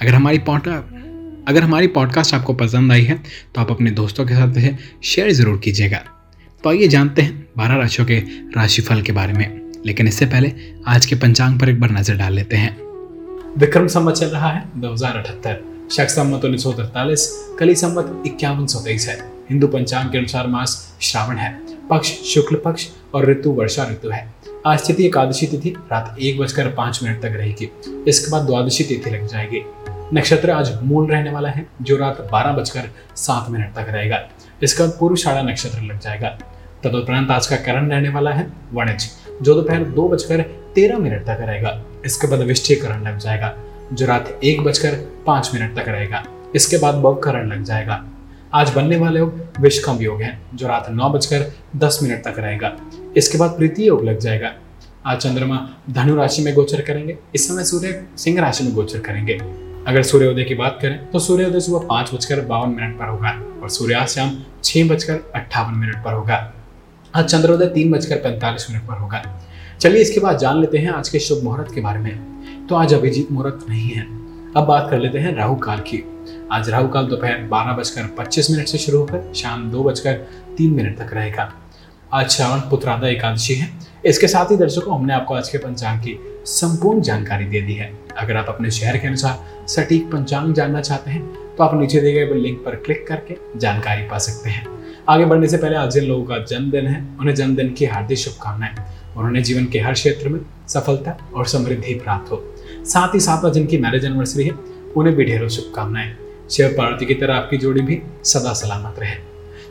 अगर हमारी पॉडकास्ट अगर हमारी पॉडकास्ट आपको पसंद आई है तो आप अपने दोस्तों के साथ इसे शेयर ज़रूर कीजिएगा। तो आइए जानते हैं बारह राशियों के राशिफल के बारे में। लेकिन इससे पहले आज के पंचांग पर एक बार नज़र डाल लेते हैं। विक्रम संवत चल रहा है, दो हज़ार अठहत्तर। शक संवत उन्नीस सौ तैतालीस कली संवत इक्यावन सौ तेईस है। हिंदू पंचांग के अनुसार मास श्रावण है। पक्ष शुक्ल पक्ष और ऋतु वर्षा ऋतु है। आज तिथि एकादशी तिथि रात एक बजकर पाँच मिनट तक रहेगी। इसके बाद द्वादशी तिथि लग जाएगी। नक्षत्र आज मूल रहने वाला है, जो रात बारह बजकर सात मिनट तक रहेगा। इसका पूर्व शाड़ा नक्षत्र लग जाएगा। तदुपरांत आज का करण रहने वाला है, वणिज, जो दोपहर दो बजकर तेरह मिनट तक रहेगा। इसके बाद विष्ठीकरण लग जाएगा, जो रात एक बजकर पाँच मिनट तक रहेगा। इसके बाद बवकरण लग जाएगा। आज बनने वाले योग विषकम योग है, जो रात नौ बजकर दस मिनट तक रहेगा। इसके बाद प्रीति योग लग जाएगा। आज चंद्रमा धनु राशि में गोचर करेंगे। इस समय सूर्य सिंह राशि में गोचर करेंगे। अगर सूर्योदय की बात करें तो सूर्योदय सुबह पाँच बजकर बावन मिनट पर होगा और सूर्यास्त शाम छह बजकर अट्ठावन मिनट पर होगा। आज चंद्रोदय तीन बजकर पैंतालीस मिनट पर होगा। चलिए इसके बाद जान लेते हैं आज के शुभ मुहूर्त के बारे में। तो आज अभिजीत मुहूर्त नहीं है। अब बात कर लेते हैं राहु काल की। आज राहु काल दोपहर बारह बजकर पच्चीस मिनट से शुरू होकर शाम दो बजकर तीन मिनट तक रहेगा। आज श्रावण पुत्रादा एकादशी है। इसके साथ ही दर्शकों, हमने आपको आज के पंचांग की संपूर्ण जानकारी दे दी है। अगर आप अपने शहर के अनुसार सटीक पंचांग जानना चाहते हैं तो आप नीचे दिए गए लिंक पर क्लिक करके जानकारी पा सकते हैं। आगे बढ़ने से पहले आज जिन लोगों का जन्मदिन है, उन्हें जन्मदिन की हार्दिक शुभकामनाएँ। उन्होंने जीवन के हर क्षेत्र में सफलता और समृद्धि प्राप्त हो। साथ ही साथ जिनकी मैरिज एनिवर्सरी है, उन्हें भी ढेरों शुभकामनाएँ। शिव पार्वती की तरह आपकी जोड़ी भी सदा सलामत रहे।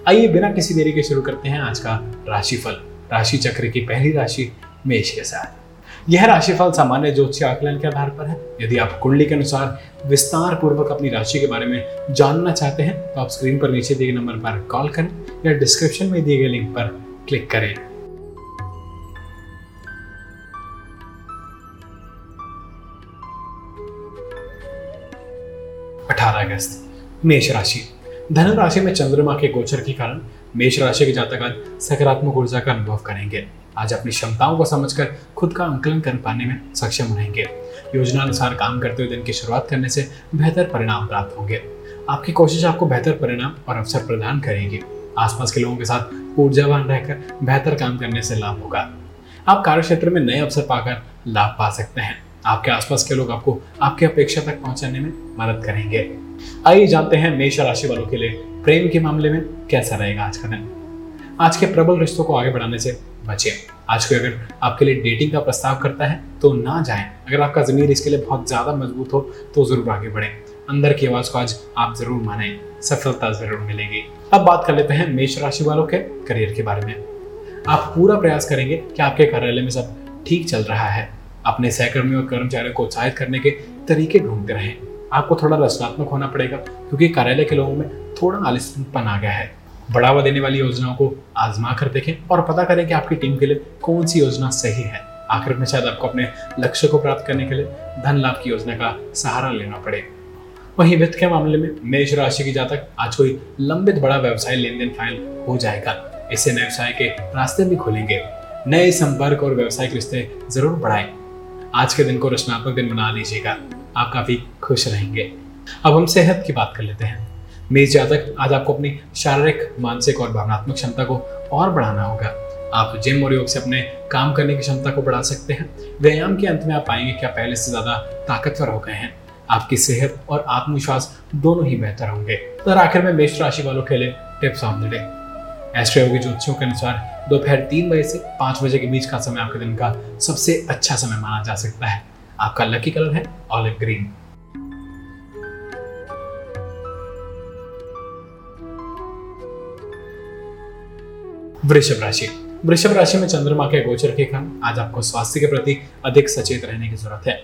आइए बिना किसी देरी के शुरू करते हैं आज का राशिफल राशि चक्र की पहली राशि मेष के साथ। यह राशिफल सामान्य ज्योतिष आकलन के आधार पर है। यदि आप कुंडली के अनुसार विस्तार पूर्वक अपनी राशि के बारे में जानना चाहते हैं तो आप स्क्रीन पर नीचे दिए गए नंबर पर कॉल करें या डिस्क्रिप्शन में दिए गए लिंक पर क्लिक करें। अठारह अगस्त, मेष राशि। धनु राशि में चंद्रमा के गोचर के कारण मेष राशि के जातक आज सकारात्मक ऊर्जा का अनुभव करेंगे। आज अपनी क्षमताओं को समझकर खुद का अंकलन कर पाने में सक्षम रहेंगे। योजना अनुसार काम करते हुए दिन की शुरुआत करने से बेहतर परिणाम प्राप्त होंगे। आपकी कोशिश आपको बेहतर परिणाम और अवसर प्रदान करेगी। आसपास के लोगों के साथ ऊर्जावान रहकर बेहतर काम करने से लाभ होगा। आप कार्य क्षेत्र में नए अवसर पाकर लाभ पा सकते हैं। आपके आसपास के लोग आपको आपकी अपेक्षा तक पहुँचाने में मदद करेंगे। आइए जानते हैं मेष राशि वालों के लिए प्रेम के मामले में कैसा रहेगा आज का दिन। आज के प्रबल रिश्तों को आगे बढ़ाने से बचे आज कोई अगर आपके लिए डेटिंग का प्रस्ताव करता है तो ना जाएँ। अगर आपका जमीर इसके लिए बहुत ज़्यादा मज़बूत हो तो ज़रूर आगे बढ़ें। अंदर की आवाज़ को आज आप ज़रूर माने। सफलता ज़रूर मिलेगी। अब बात कर लेते हैं मेष राशि वालों के करियर के बारे में। आप पूरा प्रयास करेंगे कि आपके कार्यालय में सब ठीक चल रहा है। अपने सहकर्मियों और कर्मचारियों को उत्साहित करने के तरीके ढूंढते रहें। आपको थोड़ा रचनात्मक होना पड़ेगा, क्योंकि कार्यालय के लोगों में थोड़ा आलिसपन आ गया है। बढ़ावा देने वाली योजनाओं को आजमा कर देखें और पता करें कि आपकी टीम के लिए कौन सी योजना सही है। आखिर में शायद आपको अपने लक्ष्य को प्राप्त करने के लिए धन लाभ की योजना का सहारा लेना पड़े। वहीं वित्त के मामले में मेष राशि की जातक आज कोई लंबित बड़ा व्यवसाय लेन देन फ़ाइल हो जाएगा। इससे व्यवसाय के रास्ते भी खुलेंगे। नए संपर्क और व्यवसायिक रिश्ते ज़रूर बढ़ाएँ। आज के दिन को रचनात्मक दिन बना लीजिएगा। आप काफ़ी खुश रहेंगे। अब हम सेहत की बात कर लेते हैं। मेष जातक आज आपको अपनी शारीरिक, मानसिक और भावनात्मक क्षमता को और बढ़ाना होगा। आप जिम और योग से अपने काम करने की क्षमता को बढ़ा सकते हैं। व्यायाम के अंत में आप पाएँगे कि आप पहले से ज़्यादा ताकतवर हो गए हैं। आपकी सेहत और आत्मविश्वास दोनों ही बेहतर होंगे। तो आखिर में मेष राशि वालों के लिए tips of the. Day Astroyogi ज्योतिषियों के अनुसार दोपहर तीन बजे से पाँच बजे के बीच का समय आपके दिन का सबसे अच्छा समय माना जा सकता है। आपका लकी कलर है ऑलिव ग्रीन वृषभ राशि। वृषभ राशि में चंद्रमा के गोचर के कारण आज आपको स्वास्थ्य के प्रति अधिक सचेत रहने की ज़रूरत है।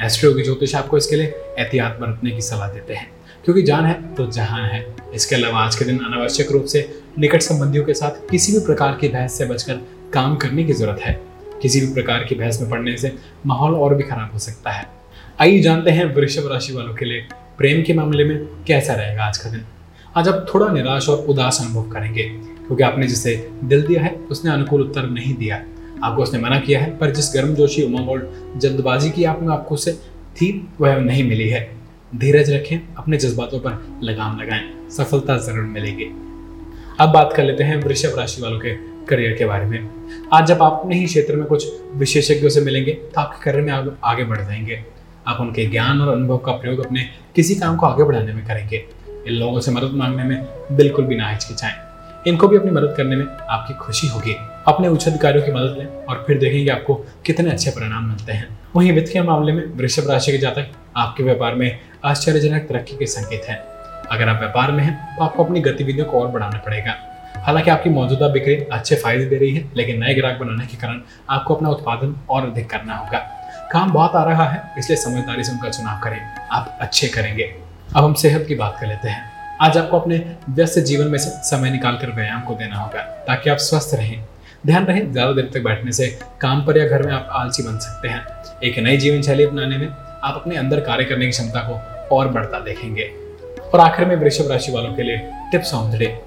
एस्ट्रो की ज्योतिष आपको इसके लिए एहतियात बरतने की सलाह देते हैं। क्योंकि जान है तो जहान है। इसके अलावा आज के दिन अनावश्यक रूप से निकट संबंधियों के साथ किसी भी प्रकार की बहस से बचकर काम करने की ज़रूरत है। किसी भी प्रकार की बहस में पड़ने से माहौल और भी खराब हो सकता है। आइए जानते हैं वृषभ राशि वालों के लिए प्रेम के मामले में कैसा रहेगा आज का दिन। आज आप थोड़ा निराश और उदास अनुभव करेंगे, क्योंकि आपने जिसे दिल दिया है, उसने अनुकूल उत्तर नहीं दिया। आपको उसने मना किया है, पर जिस गर्मजोशी, उमंग और जल्दबाजी की आपने आपको उसे थी, वह नहीं मिली है। धीरज रखें, अपने जज्बातों पर लगाम लगाएँ। सफलता ज़रूर मिलेगी। अब बात कर लेते हैं वृषभ राशि वालों के करियर के बारे में। आज जब आप अपने ही क्षेत्र में कुछ विशेषज्ञों से मिलेंगे तो आपके करियर में आगे, आगे बढ़ जाएँगे। आप उनके ज्ञान और अनुभव का प्रयोग अपने किसी काम को आगे बढ़ाने में करेंगे। इन लोगों से मदद मांगने में बिल्कुल भी ना हिचकिचाएँ। इनको भी अपनी मदद करने में आपकी खुशी होगी। अपने उच्च अधिकारियों की मदद लें और फिर देखेंगे आपको कितने अच्छे परिणाम मिलते हैं। वहीं वित्त के मामले में वृषभ राशि के जातक आपके व्यापार में आश्चर्यजनक तरक्की के संकेत हैं। अगर आप व्यापार में हैं तो आपको अपनी गतिविधियों को और बढ़ाना पड़ेगा। हालाँकि आपकी मौजूदा बिक्री अच्छे फ़ायदे दे रही है, लेकिन नए ग्राहक बनाने के कारण आपको अपना उत्पादन और अधिक करना होगा। काम बहुत आ रहा है, इसलिए समझदारी से उनका चुनाव करें। आप अच्छे करेंगे। अब हम सेहत की बात कर लेते हैं। आज आपको अपने व्यस्त जीवन में से समय निकाल कर व्यायाम को देना होगा, ताकि आप स्वस्थ रहें। ध्यान रहे, ज़्यादा देर तक बैठने से काम पर या घर में आप आलसी बन सकते हैं। एक नई जीवन शैली अपनाने में आप अपने अंदर कार्य करने की क्षमता को और बढ़ता देखेंगे। और आखिर में वृषभ राशि वालों के लिए टिप्स ऑन द डे।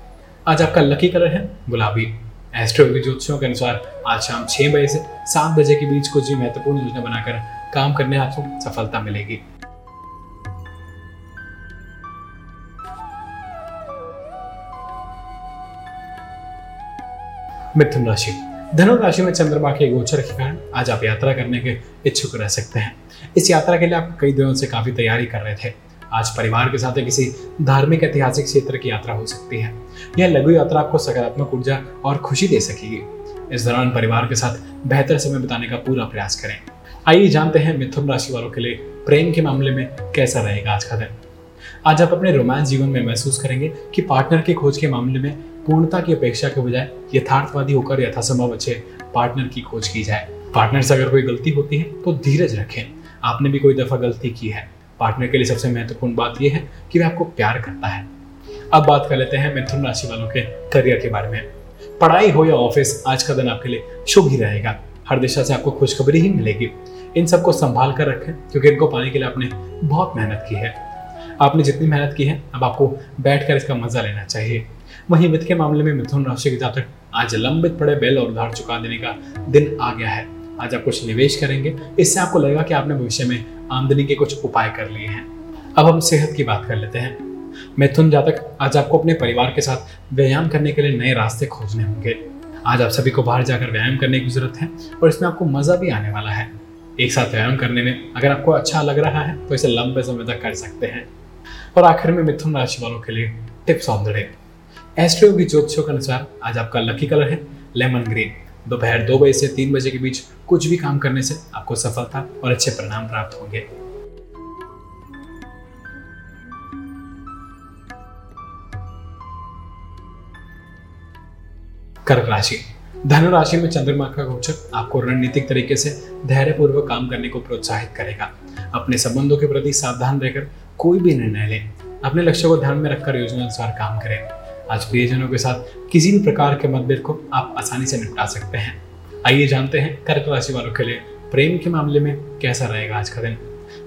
आज आपका लकी कलर है, गुलाबी। एस्ट्रोलॉजी ज्योतिषियों के अनुसार आज शाम छह बजे से सात बजे के बीच कुछ भी महत्वपूर्ण योजना बनाकर काम करने आपको सफलता मिलेगी। मिथुन राशि। धनु राशि में चंद्रमा के गोचर के कारण आज आप यात्रा करने के इच्छुक रह सकते हैं। इस यात्रा के लिए आप कई दिनों से काफ़ी तैयारी कर रहे थे। आज परिवार के साथ किसी धार्मिक ऐतिहासिक क्षेत्र की यात्रा हो सकती है। यह लघु यात्रा आपको सकारात्मक ऊर्जा और खुशी दे सकेगी। इस दौरान परिवार के साथ बेहतर समय बिताने का पूरा प्रयास करें। आइए जानते हैं मिथुन राशि वालों के लिए प्रेम के मामले में कैसा रहेगा आज का दिन। आज आप अपने रोमांस जीवन में महसूस करेंगे कि पार्टनर की खोज के मामले में पूर्णता की अपेक्षा के बजाय यथार्थवादी होकर यथासंभव अच्छे पार्टनर की खोज की जाए। पार्टनर से अगर कोई गलती होती है तो धीरज रखें। आपने भी कोई दफ़ा गलती की है। पार्टनर के लिए सबसे महत्वपूर्ण बात यह है कि वह आपको प्यार करता है। अब बात कर लेते हैं मिथुन राशि वालों के करियर के बारे में। पढ़ाई हो या ऑफ़िस आज का दिन आपके लिए शुभ ही रहेगा। हर दिशा से आपको खुशखबरी ही मिलेगी। इन सबको संभाल कर रखें, क्योंकि इनको पाने के लिए आपने बहुत मेहनत की है। आपने जितनी मेहनत की है, अब आपको बैठकर इसका मज़ा लेना चाहिए। वहीं वित्त के मामले में मिथुन राशि के जातक आज लंबित पड़े, बेल और उधार चुका देने का दिन आ गया है। आज आप कुछ निवेश करेंगे। इससे आपको लगेगा कि आपने भविष्य में आमदनी के कुछ उपाय कर लिए हैं। अब हम सेहत की बात कर लेते हैं। मिथुन जातक, आज आपको अपने परिवार के साथ व्यायाम करने के लिए नए रास्ते खोजने होंगे। आज आप सभी को बाहर जाकर व्यायाम करने की ज़रूरत है और इसमें आपको मज़ा भी आने वाला है। एक साथ व्यायाम करने में अगर आपको अच्छा लग रहा है तो इसे लंबे समय तक कर सकते हैं। और आखिर में मिथुन राशि वालों के लिए tips of the day. Astro की ज्योतिषों के अनुसार आज आपका लकी कलर है, लेमन ग्रीन। दोपहर दो बजे से तीन बजे के बीच कुछ भी काम करने से आपको सफलता और अच्छे परिणाम प्राप्त होंगे। कर्क राशि। धनु राशि में चंद्रमा का गोचर आपको रणनीतिक तरीके से धैर्यपूर्वक काम करने को प्रोत्साहित करेगा। अपने संबंधों के प्रति सावधान रहकर कोई भी निर्णय लें। अपने लक्ष्य को ध्यान में रखकर योजना अनुसार काम करें। आज प्रियजनों के साथ किसी भी प्रकार के मतभेद को आप आसानी से निपटा सकते हैं। आइए जानते हैं कर्क राशि वालों के लिए प्रेम के मामले में कैसा रहेगा आज का दिन।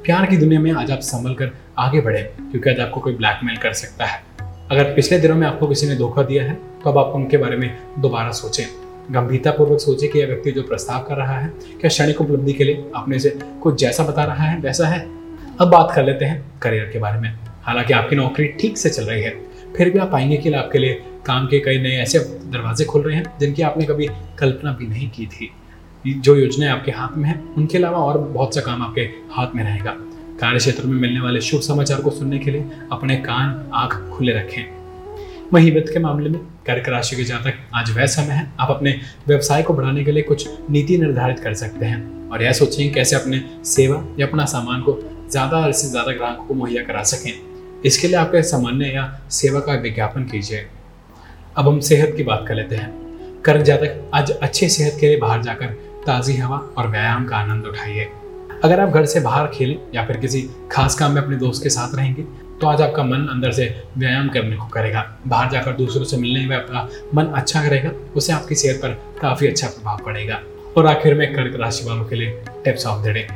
प्यार की दुनिया में आज आप संभल कर आगे बढ़े, क्योंकि आज आपको कोई ब्लैकमेल कर सकता है। अगर पिछले दिनों में आपको किसी ने धोखा दिया है तो अब आप उनके बारे में दोबारा सोचें। गंभीरता पूर्वक सोचे कि यह व्यक्ति जो प्रस्ताव कर रहा है, क्या क्षणिक उपलब्धि के लिए अपने से कुछ जैसा बता रहा है, वैसा है? अब बात कर लेते हैं करियर के बारे में। हालाँकि आपकी नौकरी ठीक से चल रही है फिर भी आप पाएँगे कि आपके लिए काम के कई नए ऐसे दरवाजे खुल रहे हैं, जिनकी आपने कभी कल्पना भी नहीं की थी। जो योजनाएँ आपके हाथ में है, उनके अलावा और बहुत सा काम आपके हाथ में रहेगा। कार्य क्षेत्र में मिलने वाले शुभ समाचार को सुनने के लिए अपने कान, आँख खुले रखें। वहीं वित्त के मामले में कर्क राशि के जातक आज वह समय है, आप अपने व्यवसाय को बढ़ाने के लिए कुछ नीति निर्धारित कर सकते हैं और यह सोचें कैसे अपने सेवा या अपना सामान को ज़्यादा से ज़्यादा ग्राहकों को मुहैया करा सकें। इसके लिए आपके सामान्य या सेवा का विज्ञापन कीजिए। अब हम सेहत की बात कर लेते हैं। कर्क जातक आज अच्छी सेहत के लिए बाहर जाकर ताज़ी हवा और व्यायाम का आनंद उठाइए। अगर आप घर से बाहर खेलें या फिर किसी खास काम में अपने दोस्त के साथ रहेंगे तो आज आपका मन अंदर से व्यायाम करने को करेगा। बाहर जाकर दूसरों से मिलने में आपका मन अच्छा करेगा, उससे आपकी सेहत पर काफ़ी अच्छा प्रभाव पड़ेगा। और आखिर में कर्क राशि वालों के लिए tips of the. Day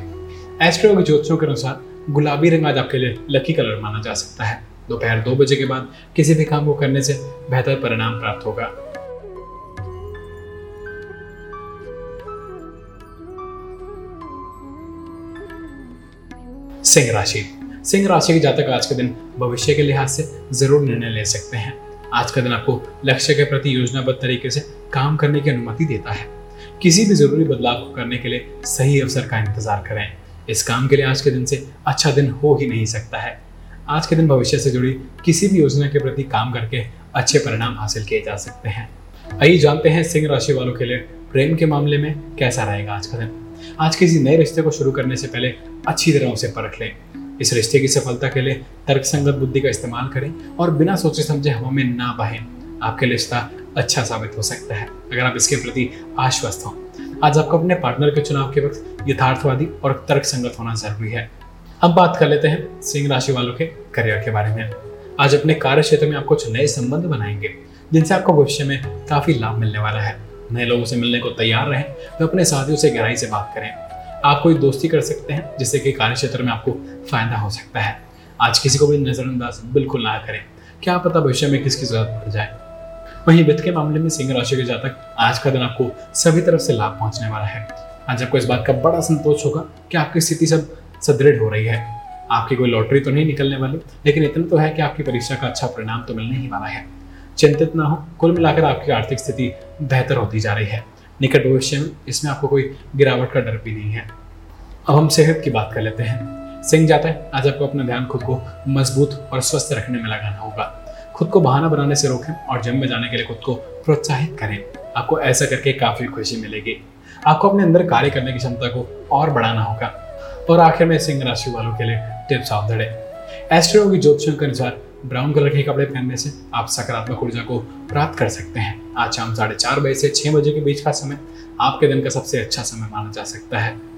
astro के ज्योतिषों के अनुसार गुलाबी रंग आज आपके लिए लकी कलर माना जा सकता है। दोपहर दो बजे के बाद किसी भी काम को करने से बेहतर परिणाम प्राप्त होगा। सिंह राशि। सिंह राशि के जातक आज के दिन भविष्य के लिहाज से ज़रूर निर्णय ले सकते हैं। आज का दिन आपको लक्ष्य के प्रति योजनाबद्ध तरीके से काम करने की अनुमति देता है। किसी भी ज़रूरी बदलाव को करने के लिए सही अवसर का इंतज़ार करें। इस काम के लिए आज के दिन से अच्छा दिन हो ही नहीं सकता है। आज के दिन भविष्य से जुड़ी किसी भी योजना के प्रति काम करके अच्छे परिणाम हासिल किए जा सकते हैं। आइए जानते हैं सिंह राशि वालों के लिए प्रेम के मामले में कैसा रहेगा आज का दिन। आज किसी नए रिश्ते को शुरू करने से पहले अच्छी तरह उसे परख लें। इस रिश्ते की सफलता के लिए तर्क संगत बुद्धि का इस्तेमाल करें और बिना सोचे समझे हवा में ना बहें। आपके रिश्ता अच्छा साबित हो सकता है। अगर आप इसके प्रति आश्वस्त हों। आज आपको अपने पार्टनर के चुनाव के वक्त यथार्थवादी और तर्क संगत होना ज़रूरी है। अब बात कर लेते हैं सिंह राशि वालों के करियर के बारे में। आज अपने कार्य क्षेत्र में आप कुछ नए संबंध बनाएँगे, जिनसे आपको भविष्य में काफ़ी लाभ मिलने वाला है। नए लोगों से मिलने को तैयार रहें तो अपने साथियों से गहराई से बात करें। आप कोई दोस्ती कर सकते हैं, जिससे कि कार्य क्षेत्र में आपको फ़ायदा हो सकता है। आज किसी को भी नजरअंदाज बिल्कुल ना करें। क्या पता भविष्य में किसकी ज़रूरत पड़ जाए। वहीं वित्त के मामले में सिंह राशि के जातक आज का दिन आपको सभी तरफ़ से लाभ पहुँचने वाला है। आज आपको इस बात का बड़ा संतोष होगा कि आपकी स्थिति सब सुदृढ़ हो रही है। आपकी कोई लॉटरी तो नहीं निकलने वाली, लेकिन इतना तो है कि आपकी परीक्षा का अच्छा परिणाम तो मिलने ही वाला है। चिंतित ना हो, कुल मिलाकर आपकी आर्थिक स्थिति बेहतर होती जा रही है। निकट भविष्य में इसमें आपको कोई गिरावट का डर भी नहीं है। अब हम सेहत की बात कर लेते हैं। सिंह जाता है आज आपको अपना ध्यान खुद को मज़बूत और स्वस्थ रखने में लगाना होगा। खुद को बहाना बनाने से रोकें और जिम में जाने के लिए खुद को प्रोत्साहित करें। आपको ऐसा करके काफ़ी खुशी मिलेगी। आपको अपने अंदर कार्य करने की क्षमता को और बढ़ाना होगा। और आखिर में सिंह राशि वालों के लिए tips of the day. Astro की ज्योतिषों के अनुसार ब्राउन कलर के कपड़े पहनने से आप सकारात्मक ऊर्जा को प्राप्त कर सकते हैं। आज शाम साढ़े चार बजे से छह बजे के बीच का समय आपके दिन का सबसे अच्छा समय माना जा सकता है।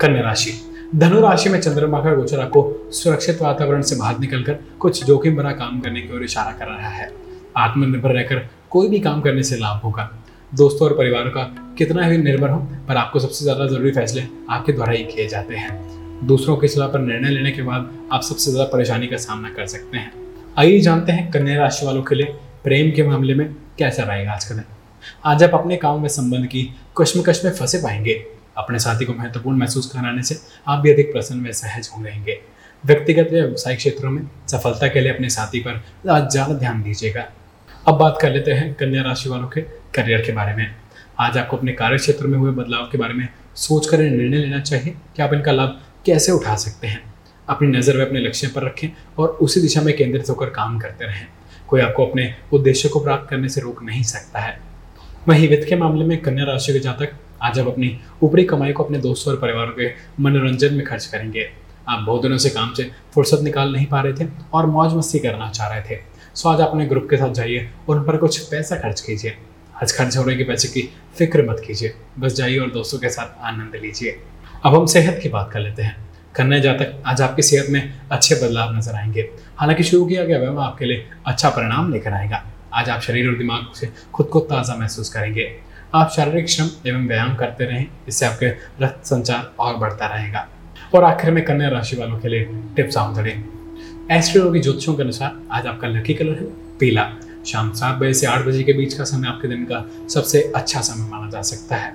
कन्या राशि। धनु राशि में चंद्रमा का गोचर आपको सुरक्षित वातावरण से बाहर निकलकर कुछ जोखिम भरा काम करने की ओर इशारा कर रहा है। आत्मनिर्भर रहकर कोई भी काम करने से लाभ होगा। दोस्तों और परिवार का कितना भी निर्भर हो, पर आपको सबसे ज़्यादा ज़रूरी फैसले आपके द्वारा ही किए जाते हैं। दूसरों की सलाह पर निर्णय लेने के बाद आप सबसे ज़्यादा परेशानी का सामना कर सकते हैं। आइए जानते हैं कन्या राशि वालों के लिए प्रेम के मामले में कैसा रहेगा आज का दिन आज आप अपने काम में संबंध की कश्मकश में फंसे पाएँगे। अपने साथी को महत्वपूर्ण महसूस कराने से आप भी अधिक प्रसन्न व सहज हो रहेंगे। व्यक्तिगत या व्यवसायिक क्षेत्रों में सफलता के लिए अपने साथी पर ज़्यादा ध्यान दीजिएगा। अब बात कर लेते हैं कन्या राशि वालों के करियर के बारे में। आज आपको अपने कार्य क्षेत्र में हुए बदलाव के बारे में सोच कर निर्णय लेना चाहिए। कि आप इनका लाभ कैसे उठा सकते हैं? अपनी नज़र वे अपने लक्ष्य पर रखें और उसी दिशा में केंद्रित होकर काम करते रहें। कोई आपको अपने उद्देश्य को प्राप्त करने से रोक नहीं सकता है। वहीं वित्त के मामले में कन्या राशि के जातक आज आप अपनी ऊपरी कमाई को अपने दोस्तों और परिवारों के मनोरंजन में खर्च करेंगे। आप बहुत दिनों से काम से फुर्सत निकाल नहीं पा रहे थे और मौज मस्ती करना चाह रहे थे। सो आज अपने ग्रुप के साथ जाइए और उन पर कुछ पैसा खर्च कीजिए। आज खर्च हो रहे के पैसे की फ़िक्र मत कीजिए। बस जाइए और दोस्तों के साथ आनंद लीजिए। अब हम सेहत की बात कर लेते हैं। कन्या जातक आज आपकी सेहत में अच्छे बदलाव नज़र आएँगे। हालाँकि शुरू किया गया व्यायाम आपके लिए अच्छा परिणाम लेकर आएगा। आज आप शरीर और दिमाग से खुद को ताज़ा महसूस करेंगे। आप शारीरिक श्रम एवं व्यायाम करते रहें, इससे आपके रक्त संचार और बढ़ता रहेगा। और आखिर में कन्या राशि वालों के लिए टिप्स आउट एस्ट्रो की ज्योतिषों के अनुसार आज आपका लकी कलर है, पीला। शाम सात बजे से आठ बजे के बीच का समय आपके दिन का सबसे अच्छा समय माना जा सकता है।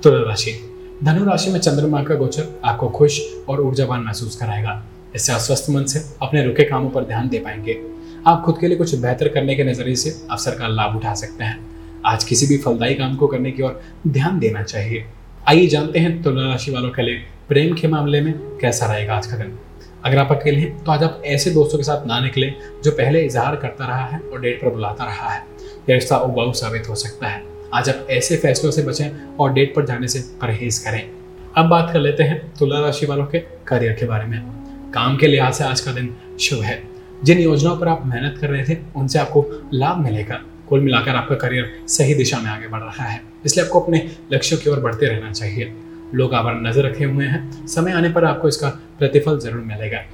तुला राशि। धनु राशि में चंद्रमा का गोचर आपको खुश और ऊर्जावान महसूस कराएगा। इससे अस्वस्थ मन से अपने रुके कामों पर ध्यान दे पाएँगे। आप खुद के लिए कुछ बेहतर करने के नज़रिए से अवसर का लाभ उठा सकते हैं। आज किसी भी फलदायी काम को करने की ओर ध्यान देना चाहिए। आइए जानते हैं तुला राशि वालों के लिए प्रेम के मामले में कैसा रहेगा आज का दिन। अगर आप अकेले हैं तो आज आप ऐसे दोस्तों के साथ ना निकले जो पहले इजहार करता रहा है और डेट पर बुलाता रहा है। यह रिश्ता उबाऊ साबित हो सकता है। आज आप ऐसे फैसलों से बचें और डेट पर जाने से परहेज करें। अब बात कर लेते हैं तुला राशि वालों के करियर के बारे में। काम के लिहाज से आज का दिन शुभ है। जिन योजनाओं पर आप मेहनत कर रहे थे, उनसे आपको लाभ मिलेगा। कुल मिलाकर आपका करियर सही दिशा में आगे बढ़ रहा है। इसलिए आपको अपने लक्ष्यों की ओर बढ़ते रहना चाहिए। लोग आप नज़र रखे हुए हैं। समय आने पर आपको इसका प्रतिफल ज़रूर मिलेगा।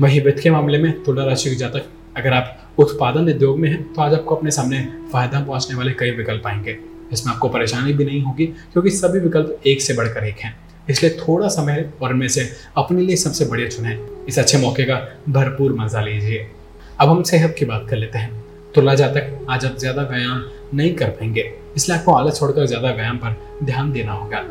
वही वित्त के मामले में तुला राशि के जातक अगर आप उत्पादन उद्योग में हैं तो आज आपको अपने सामने फ़ायदा पहुँचने वाले कई विकल्प आएँगे। इसमें आपको परेशानी भी नहीं होगी, क्योंकि सभी विकल्प एक से बढ़कर एक हैं। इसलिए थोड़ा समय और में से अपने लिए सबसे बढ़िया चुने इस अच्छे मौके का भरपूर मज़ा लीजिए। अब हम सेहत की बात कर लेते हैं। तुला जातक आज आप ज़्यादा व्यायाम नहीं कर पाएँगे। इसलिए आपको आलस छोड़कर ज़्यादा व्यायाम पर ध्यान देना होगा।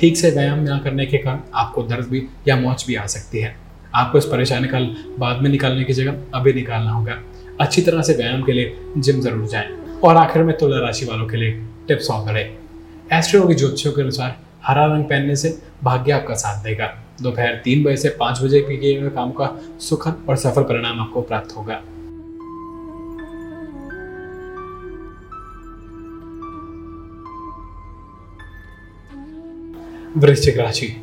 ठीक से व्यायाम न करने के कारण आपको दर्द भी या मौच भी आ सकती है। आपको इस परेशानी का बाद में निकालने की जगह अभी निकालना होगा। अच्छी तरह से व्यायाम के लिए जिम ज़रूर जाएँ और आखिर में तुला राशि वालों के लिए टिप्स ऑन करें। एस्ट्रो की ज्योतिषों के अनुसार हरा रंग पहनने से भाग्य आपका साथ देगा। दोपहर तीन बजे से पाँच बजे के किए हुए काम का सुखद और सफल परिणाम आपको प्राप्त होगा। वृश्चिक राशि।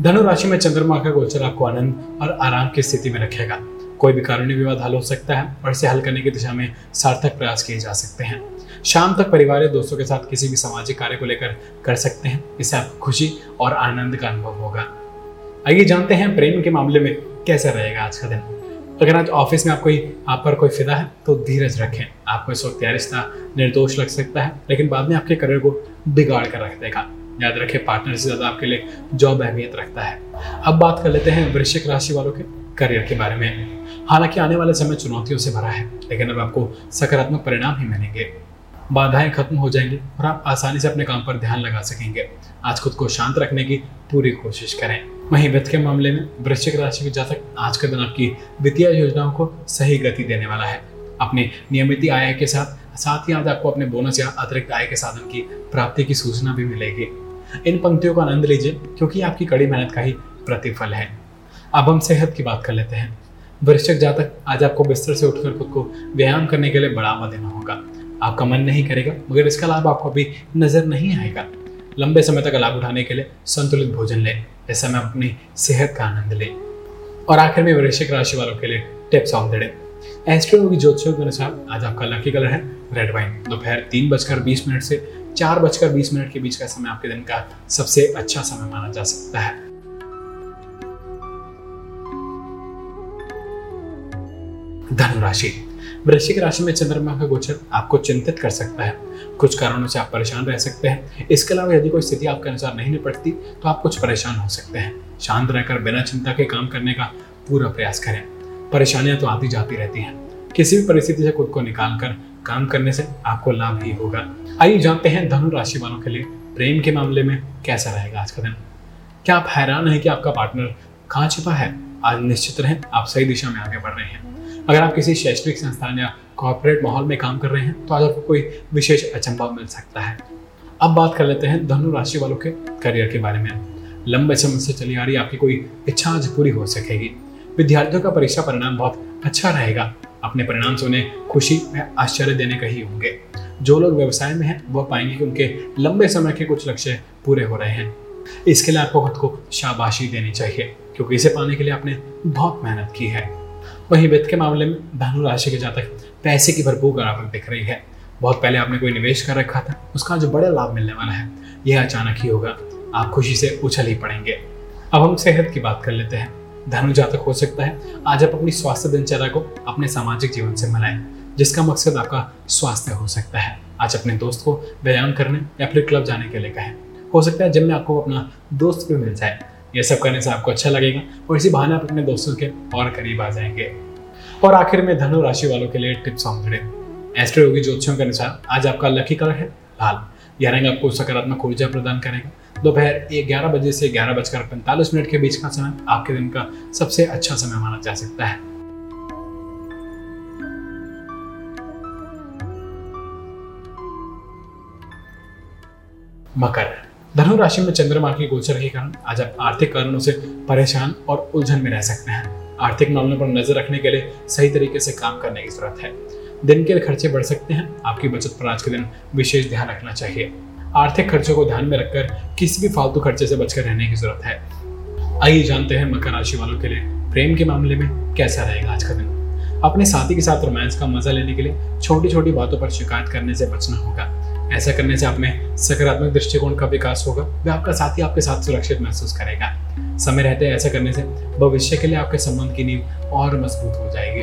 धनु राशि में चंद्रमा का गोचर आपको आनंद और आराम की स्थिति में रखेगा। कोई भी कानूनी विवाद हल हो सकता है और इसे हल करने की दिशा में सार्थक प्रयास किए जा सकते हैं। शाम तक परिवार या दोस्तों के साथ किसी भी सामाजिक कार्य को लेकर कर सकते हैं। इससे आपको खुशी और आनंद का अनुभव होगा। आइए जानते हैं प्रेम के मामले में कैसा रहेगा आज का दिन। अगर आज ऑफ़िस में आप कोई, आप पर कोई फिदा है तो धीरज रखें। आपको इस वक्त यह रिश्ता निर्दोष लग सकता है, लेकिन बाद में आपके करियर को बिगाड़ कर रख देगा। याद रखें, पार्टनर से ज़्यादा आपके लिए जॉब अहमियत रखता है। अब बात कर लेते हैं वृश्चिक राशि वालों के करियर के बारे में। हालाँकि आने वाला समय चुनौतियों से भरा है, लेकिन अब आपको सकारात्मक परिणाम ही मिलेंगे। बाधाएँ खत्म हो जाएँगी और आप आसानी से अपने काम पर ध्यान लगा सकेंगे। आज खुद को शांत रखने की पूरी कोशिश करें। वहीं वित्त के मामले में वृश्चिक राशि के जातक आज का दिन आपकी वित्तीय योजनाओं को सही गति देने वाला है। अपने नियमित आय के साथ साथ ही आज आपको अपने बोनस या अतिरिक्त आय के साधन की प्राप्ति की सूचना भी मिलेगी। इन पंक्तियों का आनंद लीजिए, क्योंकि आपकी कड़ी मेहनत का ही प्रतिफल है। अब हम सेहत की बात कर लेते हैं। वृश्चिक जातक आज आपको बिस्तर से उठकर खुद को व्यायाम करने के लिए बढ़ावा देना होगा। आपका मन नहीं करेगा, मगर इसका लाभ आपको अभी नज़र नहीं आएगा। लंबे समय तक लाभ उठाने के लिए संतुलित भोजन लें इस समय अपनी सेहत का आनंद लें। और आखिर में वृश्चिक राशि वालों के लिए टिप्स ऑफ़ द एस्ट्रोलॉजी ज्योतिषों के अनुसार आज आपका लकी कलर है रेड वाइन दोपहर तीन बजकर बीस मिनट से चार बजकर बीस मिनट के बीच का समय आपके दिन का सबसे अच्छा समय माना जा सकता है। धनुराशि वृश्चिक राशि में चंद्रमा का गोचर आपको चिंतित कर सकता है। कुछ कारणों से आप परेशान रह सकते हैं। इसके अलावा यदि कोई स्थिति आपके अनुसार नहीं निपटती तो आप कुछ परेशान हो सकते हैं। शांत रहकर, बिना चिंता के काम करने का पूरा प्रयास करें। परेशानियाँ तो आती जाती रहती हैं। किसी भी परिस्थिति से खुद को निकाल कर काम करने से आपको लाभ ही होगा। आइए जानते हैं धनु राशि वालों के लिए प्रेम के मामले में कैसा रहेगा आज का दिन। क्या आप हैरान हैं कि आपका पार्टनर कहाँ छिपा है? आज निश्चित रहें, आप सही दिशा में आगे बढ़ रहे हैं। अगर आप किसी शैक्षणिक संस्थान या कॉर्पोरेट माहौल में काम कर रहे हैं तो आज आपको कोई विशेष अचंभा मिल सकता है। अब बात कर लेते हैं धनु राशि वालों के करियर के बारे में। लंबे समय से चली आ रही आपकी कोई इच्छा आज पूरी हो सकेगी। विद्यार्थियों का परीक्षा परिणाम बहुत अच्छा रहेगा। अपने परिणाम से उन्हें खुशी व आश्चर्य देने का ही होंगे। जो लोग व्यवसाय में हैं, वह पाएँगे कि उनके लंबे समय के कुछ लक्ष्य पूरे हो रहे हैं। इसके लिए आपको खुद को शाबाशी देनी चाहिए। क्योंकि इसे पाने के लिए आपने बहुत मेहनत की है। वहीं वित्त के मामले में धनु राशि के जातक पैसे की भरपूर गिरावट दिख रही है। बहुत पहले आपने कोई निवेश कर रखा था, उसका जो बड़ा लाभ मिलने वाला है। यह अचानक ही होगा, आप खुशी से उछल ही पड़ेंगे। अब हम सेहत की बात कर लेते हैं। धनु जातक हो सकता है, आज आप अपनी स्वास्थ्य दिनचर्या को अपने सामाजिक जीवन से मिलाएँ, जिसका मकसद आपका स्वास्थ्य हो सकता है। आज अपने दोस्त को व्यायाम करने या फिर क्लब जाने के लिए कहें। हो सकता है जिम में आपको अपना दोस्त भी मिल जाए। यह सब करने से आपको अच्छा लगेगा। और इसी बहाने आप अपने दोस्तों के और करीब आ जाएँगे। और आखिर में धनु राशि वालों के लिए टिप्स ऑन द एस्ट्रो योगी ज्योतिषों के अनुसार आज आपका लकी कलर है, लाल। यह रंग आपको सकारात्मक ऊर्जा प्रदान करेगा। दोपहर ग्यारह बजे से ग्यारह बजकर पैंतालीस मिनट के बीच का समय आपके दिन का सबसे अच्छा समय माना जा सकता है। मकर धनु राशि में चंद्रमा के गोचर के कारण आज आप आर्थिक कारणों से परेशान और उलझन में रह सकते हैं। आर्थिक मामलों पर नज़र रखने के लिए सही तरीके से काम करने की ज़रूरत है। दिन के खर्चे बढ़ सकते हैं, आपकी बचत पर आज के दिन विशेष ध्यान रखना चाहिए। आर्थिक खर्चों को ध्यान में रखकर किसी भी फालतू खर्चे से बचकर रहने की ज़रूरत है। आइए जानते हैं मकर राशि वालों के लिए प्रेम के मामले में कैसा रहेगा आज का दिन। अपने साथी के साथ रोमांस का मज़ा लेने के लिए छोटी छोटी बातों पर शिकायत करने से बचना होगा। ऐसा करने से आप में सकारात्मक दृष्टिकोण का विकास होगा वे आपका साथी आपके साथ सुरक्षित महसूस करेगा। समय रहते ऐसा करने से भविष्य के लिए आपके संबंध की नींव और मज़बूत हो जाएगी।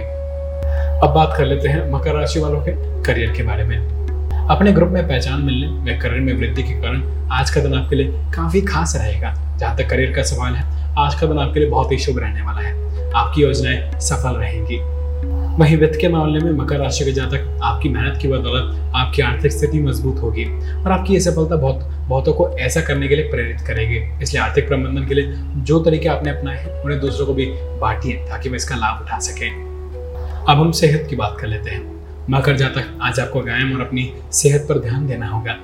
अब बात कर लेते हैं मकर राशि वालों के करियर के बारे में। अपने ग्रुप में पहचान मिलने व करियर में वृद्धि के कारण आज का दिन आपके लिए काफ़ी खास रहेगा। जहाँ तक करियर का सवाल है, आज का दिन आपके लिए बहुत ही शुभ रहने वाला है। आपकी योजनाएँ सफल रहेंगी। वहीं वित्त के मामले में मकर राशि के जातक आपकी मेहनत की बदौलत आपकी आर्थिक स्थिति मज़बूत होगी और आपकी ये सफलता बहुत, बहुतों को ऐसा करने के लिए प्रेरित करेगी। इसलिए आर्थिक प्रबंधन के लिए जो तरीके आपने अपनाए हैं, उन्हें दूसरों को भी बांटिए ताकि वे इसका लाभ उठा सकें। अब हम सेहत की बात कर लेते हैं। मकर जातक आज आपको व्यायाम और अपनी सेहत पर ध्यान देना होगा।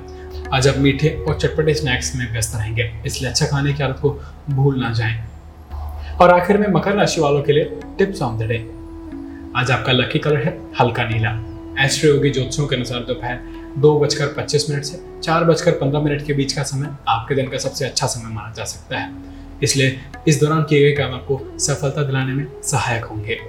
आज आप मीठे और चटपटे स्नैक्स में व्यस्त रहेंगे, इसलिए अच्छा खाने की आदत को भूल ना जाएँ। और आखिर में मकर राशि वालों के लिए टिप्स ऑन द डे। आज आपका लकी कलर है, हल्का नीला। एस्ट्रो योगी ज्योतिषों के अनुसार दोपहर दो बजकर पच्चीस मिनट से चार बजकर पंद्रह मिनट के बीच का समय आपके दिन का सबसे अच्छा समय माना जा सकता है। इसलिए इस दौरान किए गए काम आपको सफलता दिलाने में सहायक होंगे।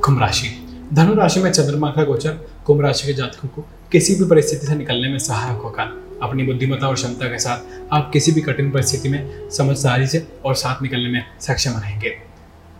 कुंभ राशि। धनु राशि में चंद्रमा का गोचर कुंभ राशि के जातकों को किसी भी परिस्थिति से निकलने में सहायक होगा। अपनी बुद्धिमत्ता और क्षमता के साथ आप किसी भी कठिन परिस्थिति में समझदारी से और साथ निकलने में सक्षम रहेंगे।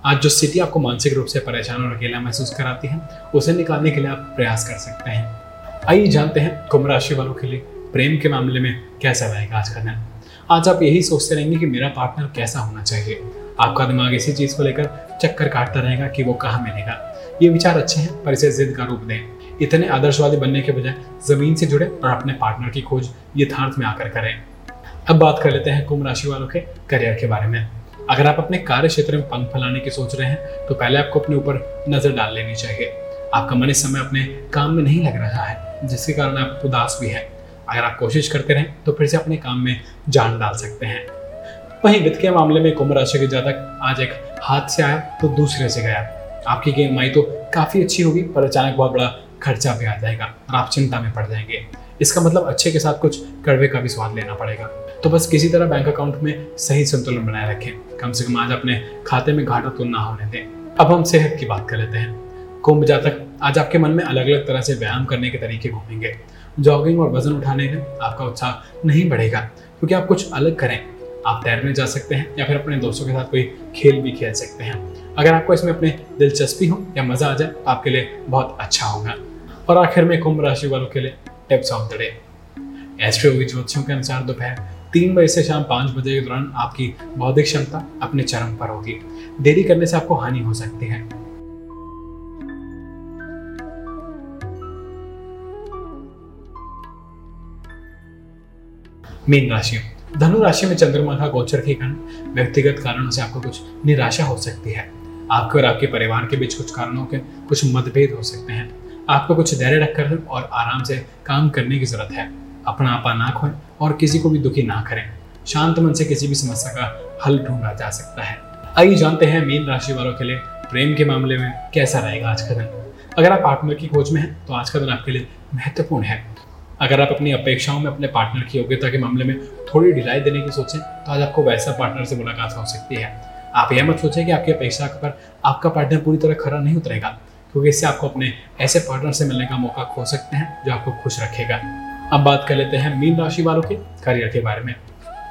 आज जो स्थिति आपको मानसिक रूप से परेशान और अकेला महसूस कराती है, उसे निकालने के लिए आप प्रयास कर सकते हैं। आइए जानते हैं कुंभ राशि वालों के लिए प्रेम के मामले में कैसा रहेगा आज का दिन। आज आप यही सोचते रहेंगे कि मेरा पार्टनर कैसा होना चाहिए। आपका दिमाग इसी चीज़ को लेकर चक्कर काटता रहेगा कि वो कहाँ मिलेगा। ये विचार अच्छे हैं, पर इसे जिद का रूप दें। इतने आदर्शवादी बनने के बजाय ज़मीन से जुड़े और अपने पार्टनर की खोज यथार्थ में आकर करें। अब बात कर लेते हैं कुंभ राशि वालों के करियर के बारे में। अगर आप अपने कार्य क्षेत्र में पंख फैलाने की सोच रहे हैं तो पहले आपको अपने ऊपर नज़र डाल लेनी चाहिए। आपका मन इस समय अपने काम में नहीं लग रहा है, जिसके कारण आप उदास भी है। अगर आप कोशिश करते रहें तो फिर से अपने काम में जान डाल सकते हैं। वहीं वित्त के मामले में कुंभ राशि के जातक आज एक हाथ से आया तो दूसरे से गया। आपकी गेम आई तो काफ़ी अच्छी होगी, पर अचानक बहुत बड़ा खर्चा भी आ जाएगा और आप चिंता में पड़ जाएँगे। इसका मतलब अच्छे के साथ कुछ कड़वे का भी स्वाद लेना पड़ेगा। तो बस किसी तरह बैंक अकाउंट में सही संतुलन बनाए रखें। कम से कम आज अपने खाते में घाटा तो ना होने दें। अब हम सेहत की बात कर लेते हैं। कुंभ जातक, आज आपके मन में अलग अलग तरह से व्यायाम करने के तरीके घूमेंगे। जॉगिंग और वज़न उठाने में आपका उत्साह नहीं बढ़ेगा, क्योंकि आप कुछ अलग करें। आप तैरने जा सकते हैं या फिर अपने दोस्तों के साथ कोई खेल भी खेल सकते हैं। अगर आपको इसमें अपने दिलचस्पी हो या मज़ा आ जाए तो आपके लिए बहुत अच्छा होगा। और आखिर में कुंभ राशि वालों के लिए tips of the day Astroyogi ज्योतिषों के अनुसार दोपहर तीन बजे से शाम पाँच बजे के दौरान आपकी बौद्धिक क्षमता अपने चरम पर होगी। देरी करने से आपको हानि हो सकती है। मीन राशि धनु राशि में चंद्रमा का गोचर के कारण व्यक्तिगत कारणों से आपको कुछ निराशा हो सकती है। आपके और आपके परिवार के बीच कुछ कारणों के कुछ मतभेद हो सकते हैं। आपको कुछ धैर्य रखकर और आराम से काम करने की ज़रूरत है। अपना आपा ना खोए और किसी को भी दुखी ना करें। शांत मन से किसी भी समस्या का हल ढूंढा जा सकता है। आइए जानते हैं मीन राशि वालों के लिए प्रेम के मामले में कैसा रहेगा आज का दिन। अगर आप पार्टनर की खोज में हैं तो आज का दिन आपके लिए महत्वपूर्ण है। अगर आप अपनी अपेक्षाओं में अपने पार्टनर की योग्यता के मामले में थोड़ी ढिलाई देने की सोचें तो आज आपको वैसा पार्टनर से मुलाकात हो सकती है। आप यह मत सोचें कि आपकी अपेक्षा पर आपका पार्टनर पूरी तरह खरा नहीं उतरेगा। क्योंकि इससे आपको अपने ऐसे पार्टनर से मिलने का मौका खो सकते हैं जो आपको खुश रखेगा। अब बात कर लेते हैं मीन राशि वालों के करियर के बारे में।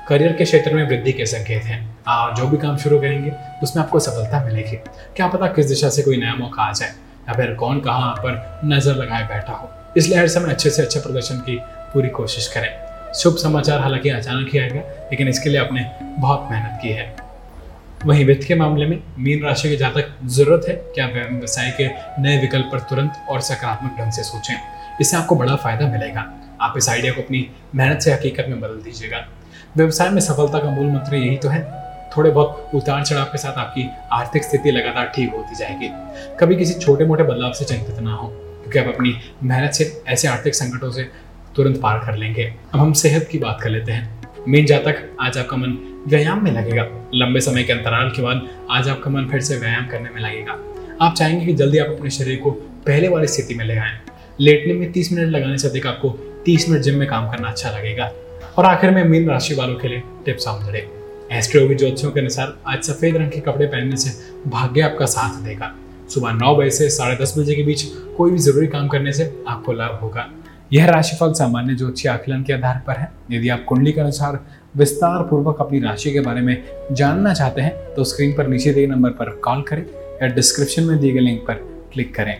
करियर के क्षेत्र में वृद्धि के संकेत हैं। आप जो भी काम शुरू करेंगे, उसमें आपको सफलता मिलेगी। क्या पता किस दिशा से कोई नया मौका आ जाए, या फिर कौन कहाँ पर नज़र लगाए बैठा हो। इसलिए हर समय अच्छे से अच्छे प्रदर्शन की पूरी कोशिश करें। शुभ समाचार हालाँकि अचानक ही आएगा, लेकिन इसके लिए आपने बहुत मेहनत की है। वहीं वित्त के मामले में मीन राशि के जहाँ तक ज़रूरत है। कि आप व्यवसाय के नए विकल्प पर तुरंत और सकारात्मक ढंग से सोचें? इससे आपको बड़ा फ़ायदा मिलेगा। आप इस आइडिया को अपनी मेहनत से हकीकत में बदल दीजिएगा। व्यवसाय में सफलता का मूल मंत्र यही तो है। थोड़े बहुत उतार चढ़ाव के साथ आपकी आर्थिक स्थिति लगातार ठीक होती जाएगी। कभी किसी छोटे मोटे बदलाव से चिंतित ना हो, क्योंकि आप अपनी मेहनत से ऐसे आर्थिक संकटों से तुरंत पार कर लेंगे। अब हम सेहत की बात कर लेते हैं। मीन जातक आज आपका मन व्यायाम में लगेगा। लंबे समय के अंतराल के बाद आज आपका मन फिर से व्यायाम करने में लगेगा। आप चाहेंगे कि जल्दी आप अपने शरीर को पहले वाली स्थिति में ले आए। लेटने में तीस मिनट लगाने से अधिक आपको तीस मिनट जिम में काम करना अच्छा लगेगा। और आखिर में मीन राशि वालों के लिए टिप्स समझे एस्ट्रोयोगी ज्योतिषों के अनुसार आज सफ़ेद रंग के कपड़े पहनने से भाग्य आपका साथ देगा। सुबह नौ बजे से साढ़े दस बजे के बीच कोई भी ज़रूरी काम करने से आपको लाभ होगा। यह राशिफल सामान्य ज्योतिष आकलन के आधार पर है यदि आप कुंडली के अनुसार विस्तार पूर्वक अपनी राशि के बारे में जानना चाहते हैं तो स्क्रीन पर नीचे दिए नंबर पर कॉल करें या डिस्क्रिप्शन में दिए गए लिंक पर क्लिक करें.